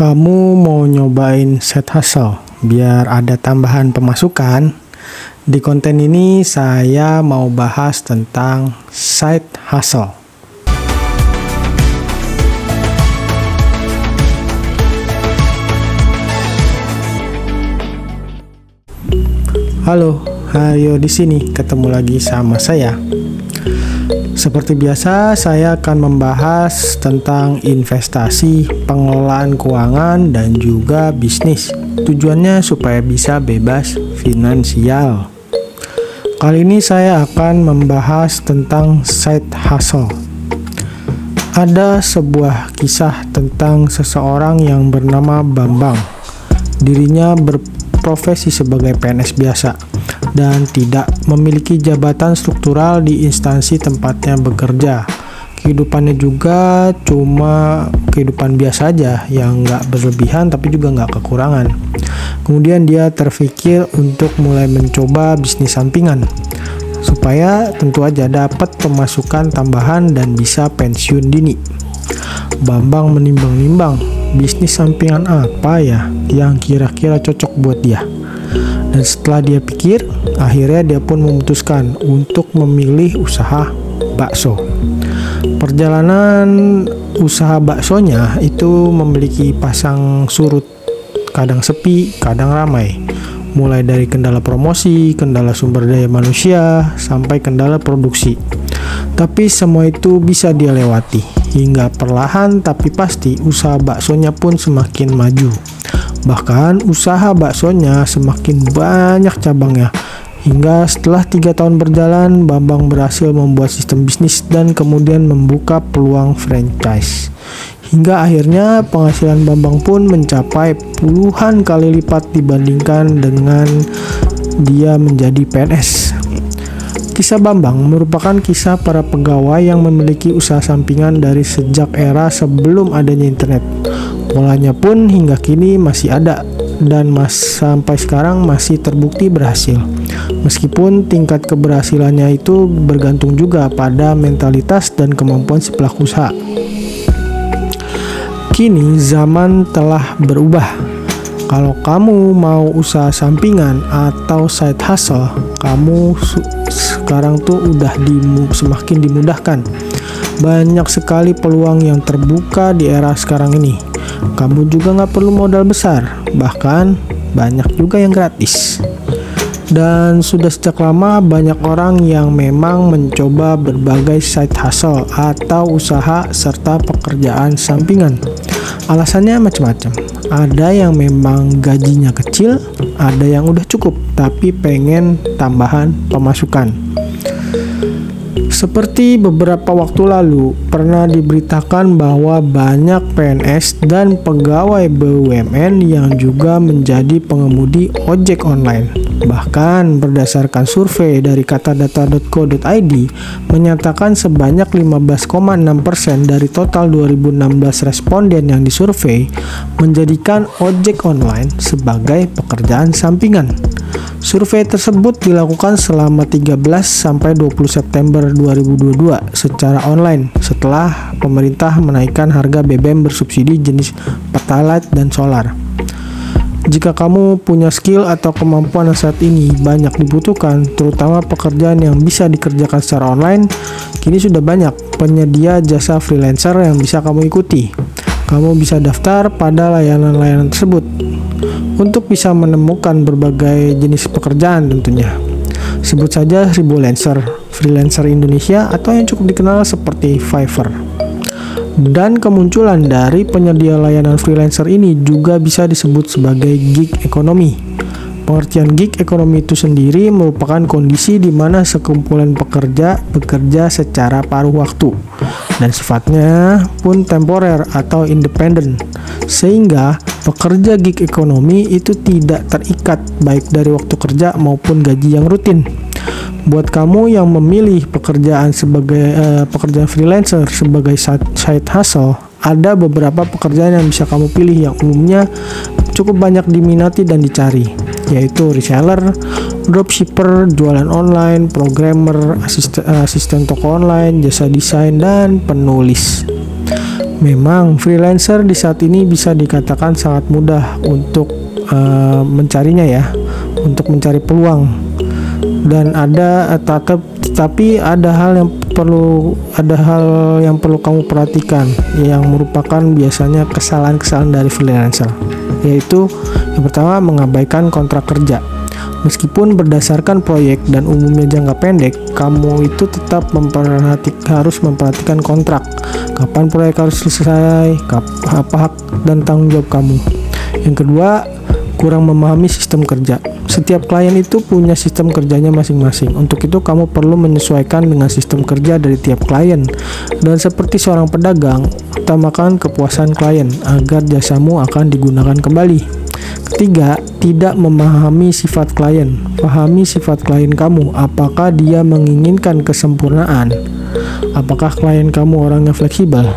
Kamu mau nyobain set hustle biar ada tambahan pemasukan? Di konten ini saya mau bahas tentang side hustle. Halo, Hayo di sini ketemu lagi sama saya. Seperti biasa, saya akan membahas tentang investasi, pengelolaan keuangan, dan juga bisnis. Tujuannya supaya bisa bebas finansial. Kali ini saya akan membahas tentang side hustle. Ada sebuah kisah tentang seseorang yang bernama Bambang. Dirinya berprofesi sebagai PNS biasa dan tidak memiliki jabatan struktural di instansi tempatnya bekerja. Kehidupannya juga cuma kehidupan biasa aja yang nggak berlebihan tapi juga nggak kekurangan. Kemudian dia terpikir untuk mulai mencoba bisnis sampingan supaya tentu aja dapat pemasukan tambahan dan bisa pensiun dini. Bambang menimbang-nimbang bisnis sampingan apa ya yang kira-kira cocok buat dia. Dan setelah dia pikir, akhirnya dia pun memutuskan untuk memilih usaha bakso. Perjalanan usaha baksonya itu memiliki pasang surut, kadang sepi, kadang ramai. Mulai dari kendala promosi, kendala sumber daya manusia, sampai kendala produksi. Tapi semua itu bisa dia lewati hingga perlahan tapi pasti usaha baksonya pun semakin maju. Bahkan usaha baksonya semakin banyak cabangnya. Hingga setelah tiga tahun berjalan, Bambang berhasil membuat sistem bisnis dan kemudian membuka peluang franchise. Hingga akhirnya penghasilan Bambang pun mencapai puluhan kali lipat dibandingkan dengan dia menjadi PNS. Kisah Bambang merupakan kisah para pegawai yang memiliki usaha sampingan dari sejak era sebelum adanya internet. Polanya pun hingga kini masih ada dan mas sampai sekarang masih terbukti berhasil. Meskipun tingkat keberhasilannya itu bergantung juga pada mentalitas dan kemampuan si pelaku usaha. Kini zaman telah berubah kalau kamu mau usaha sampingan atau side hustle, kamu sekarang tuh udah dimu semakin dimudahkan. Banyak sekali peluang yang terbuka di era sekarang ini. Kamu juga nggak perlu modal besar, bahkan banyak juga yang gratis. Dan sudah sejak lama banyak orang yang memang mencoba berbagai side hustle atau usaha serta pekerjaan sampingan. Alasannya macam-macam ada yang memang gajinya kecil, ada yang udah cukup tapi pengen tambahan pemasukan. Seperti beberapa waktu lalu, pernah diberitakan bahwa banyak PNS dan pegawai BUMN yang juga menjadi pengemudi ojek online. Bahkan berdasarkan survei dari katadata.co.id menyatakan sebanyak 15,6% dari total 2016 responden yang disurvei menjadikan ojek online sebagai pekerjaan sampingan. Survei tersebut dilakukan selama 13 sampai 20 September 2022 secara online setelah pemerintah menaikkan harga BBM bersubsidi jenis Pertalite dan solar. Jika kamu punya skill atau kemampuan yang saat ini banyak dibutuhkan, terutama pekerjaan yang bisa dikerjakan secara online, kini sudah banyak penyedia jasa freelancer yang bisa kamu ikuti. Kamu bisa daftar pada layanan-layanan tersebut untuk bisa menemukan berbagai jenis pekerjaan tentunya. Sebut saja Lancer, freelancer Indonesia atau yang cukup dikenal seperti Fiverr. Dan kemunculan dari penyedia layanan freelancer ini juga bisa disebut sebagai gig ekonomi. Pengertian gig ekonomi itu sendiri merupakan kondisi di mana sekumpulan pekerja bekerja secara paruh waktu dan sifatnya pun temporer atau independen sehingga pekerja gig ekonomi itu tidak terikat baik dari waktu kerja maupun gaji yang rutin. Buat kamu yang memilih pekerjaan sebagai uh, pekerjaan freelancer sebagai side hustle, ada beberapa pekerjaan yang bisa kamu pilih yang umumnya cukup banyak diminati dan dicari, yaitu reseller, dropshipper, jualan online, programmer, asisten, asisten toko online, jasa desain, dan penulis. Memang freelancer di saat ini bisa dikatakan sangat mudah untuk uh, mencarinya ya, untuk mencari peluang. Dan ada tetap tapi ada hal yang perlu ada hal yang perlu kamu perhatikan yang merupakan biasanya kesalahan-kesalahan dari freelancer yaitu yang pertama mengabaikan kontrak kerja Meskipun berdasarkan proyek dan umumnya jangka pendek, kamu itu tetap memperhati, harus memperhatikan kontrak. Kapan proyek harus selesai, apa hak dan tanggung jawab kamu. Yang kedua, kurang memahami sistem kerja. Setiap klien itu punya sistem kerjanya masing-masing. Untuk itu kamu perlu menyesuaikan dengan sistem kerja dari tiap klien. Dan seperti seorang pedagang, utamakan kepuasan klien agar jasamu akan digunakan kembali. Ketiga, tidak memahami sifat klien. Pahami sifat klien kamu. Apakah dia menginginkan kesempurnaan? Apakah klien kamu orang yang fleksibel?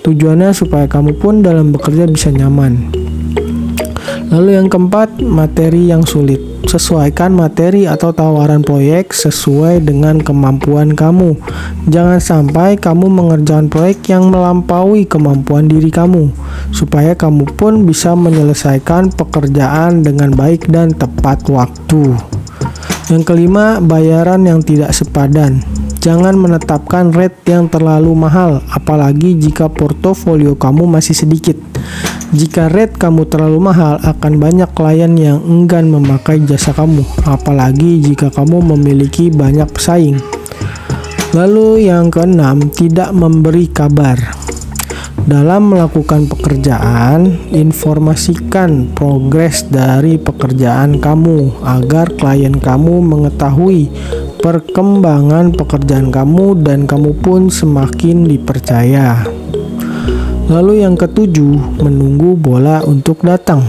Tujuannya supaya kamu pun dalam bekerja bisa nyaman. Lalu yang keempat, materi yang sulit. Sesuaikan materi atau tawaran proyek sesuai dengan kemampuan kamu. Jangan sampai kamu mengerjakan proyek yang melampaui kemampuan diri kamu, supaya kamu pun bisa menyelesaikan pekerjaan dengan baik dan tepat waktu. Yang kelima, bayaran yang tidak sepadan. Jangan menetapkan rate yang terlalu mahal, apalagi jika portofolio kamu masih sedikit. Jika rate kamu terlalu mahal, akan banyak klien yang enggan memakai jasa kamu, apalagi jika kamu memiliki banyak pesaing. Lalu yang keenam, tidak memberi kabar. Dalam melakukan pekerjaan, informasikan progres dari pekerjaan kamu agar klien kamu mengetahui perkembangan pekerjaan kamu dan kamu pun semakin dipercaya. Lalu yang ketujuh, menunggu bola untuk datang.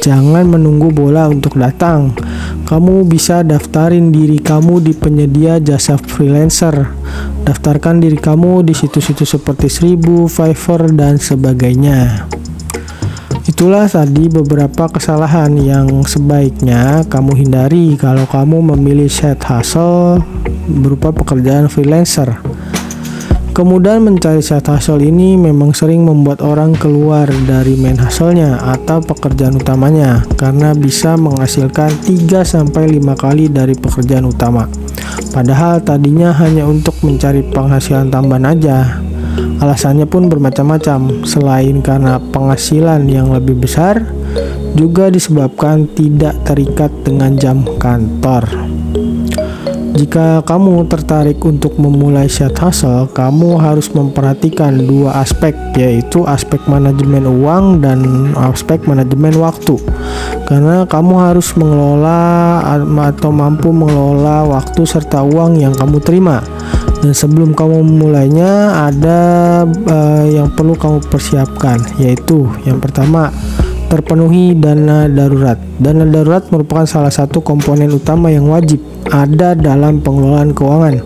Jangan menunggu bola untuk datang. Kamu bisa daftarin diri kamu di penyedia jasa freelancer. Daftarkan diri kamu di situs-situs seperti Seribu, Fiverr, dan sebagainya. Itulah tadi beberapa kesalahan yang sebaiknya kamu hindari kalau kamu memilih set hustle berupa pekerjaan freelancer. Kemudian mencari side hustle ini memang sering membuat orang keluar dari main hustle-nya atau pekerjaan utamanya karena bisa menghasilkan 3-5 kali dari pekerjaan utama. Padahal tadinya hanya untuk mencari penghasilan tambahan aja. Alasannya pun bermacam-macam, selain karena penghasilan yang lebih besar, juga disebabkan tidak terikat dengan jam kantor. Jika kamu tertarik untuk memulai side hustle, kamu harus memperhatikan dua aspek, yaitu aspek manajemen uang dan aspek manajemen waktu. Karena kamu harus mengelola atau mampu mengelola waktu serta uang yang kamu terima. Dan sebelum kamu memulainya, ada uh, yang perlu kamu persiapkan, yaitu yang pertama terpenuhi dana darurat. Dana darurat merupakan salah satu komponen utama yang wajib ada dalam pengelolaan keuangan.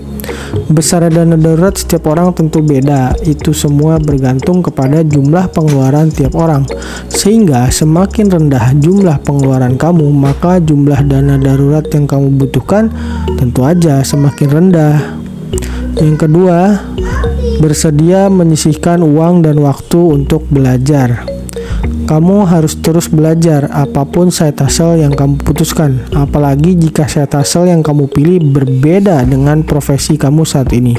Besar dana darurat setiap orang tentu beda. Itu semua bergantung kepada jumlah pengeluaran tiap orang. Sehingga semakin rendah jumlah pengeluaran kamu, maka jumlah dana darurat yang kamu butuhkan tentu aja semakin rendah. Yang kedua, bersedia menyisihkan uang dan waktu untuk belajar. Kamu harus terus belajar apa pun side hustle yang kamu putuskan, apalagi jika side hustle yang kamu pilih berbeda dengan profesi kamu saat ini.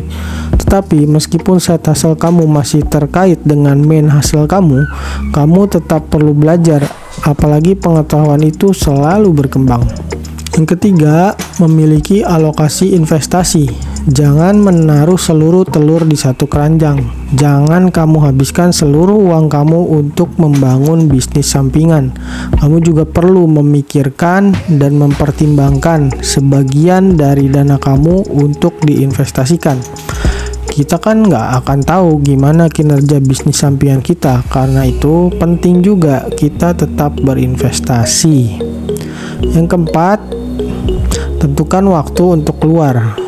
Tetapi meskipun side hustle kamu masih terkait dengan main hustle kamu, kamu tetap perlu belajar, apalagi pengetahuan itu selalu berkembang. Yang ketiga, memiliki alokasi investasi. Jangan menaruh seluruh telur di satu keranjang. Jangan kamu habiskan seluruh uang kamu untuk membangun bisnis sampingan. Kamu juga perlu memikirkan dan mempertimbangkan sebagian dari dana kamu untuk diinvestasikan kita kan nggak akan tahu gimana kinerja bisnis sampingan kita karena itu penting juga kita tetap berinvestasi yang keempat Tentukan waktu untuk keluar.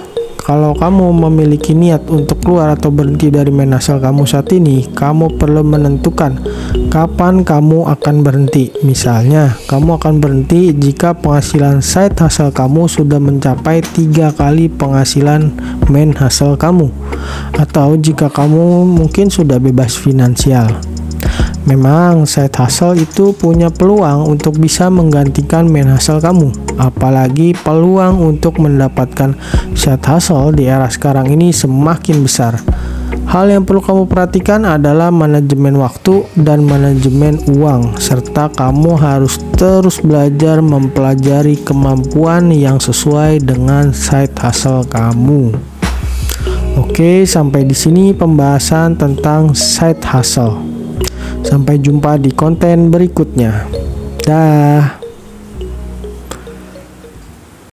Kalau kamu memiliki niat untuk keluar atau berhenti dari main asal kamu saat ini, kamu perlu menentukan kapan kamu akan berhenti. Misalnya, kamu akan berhenti jika penghasilan side hustle kamu sudah mencapai tiga kali penghasilan main hustle kamu, atau jika kamu mungkin sudah bebas finansial. Memang side hustle itu punya peluang untuk bisa menggantikan main hustle kamu, apalagi peluang untuk mendapatkan side hustle di era sekarang ini semakin besar. Hal yang perlu kamu perhatikan adalah manajemen waktu dan manajemen uang, serta kamu harus terus belajar mempelajari kemampuan yang sesuai dengan side hustle kamu. Oke, sampai di sini pembahasan tentang side hustle. Sampai jumpa di konten berikutnya. Dah.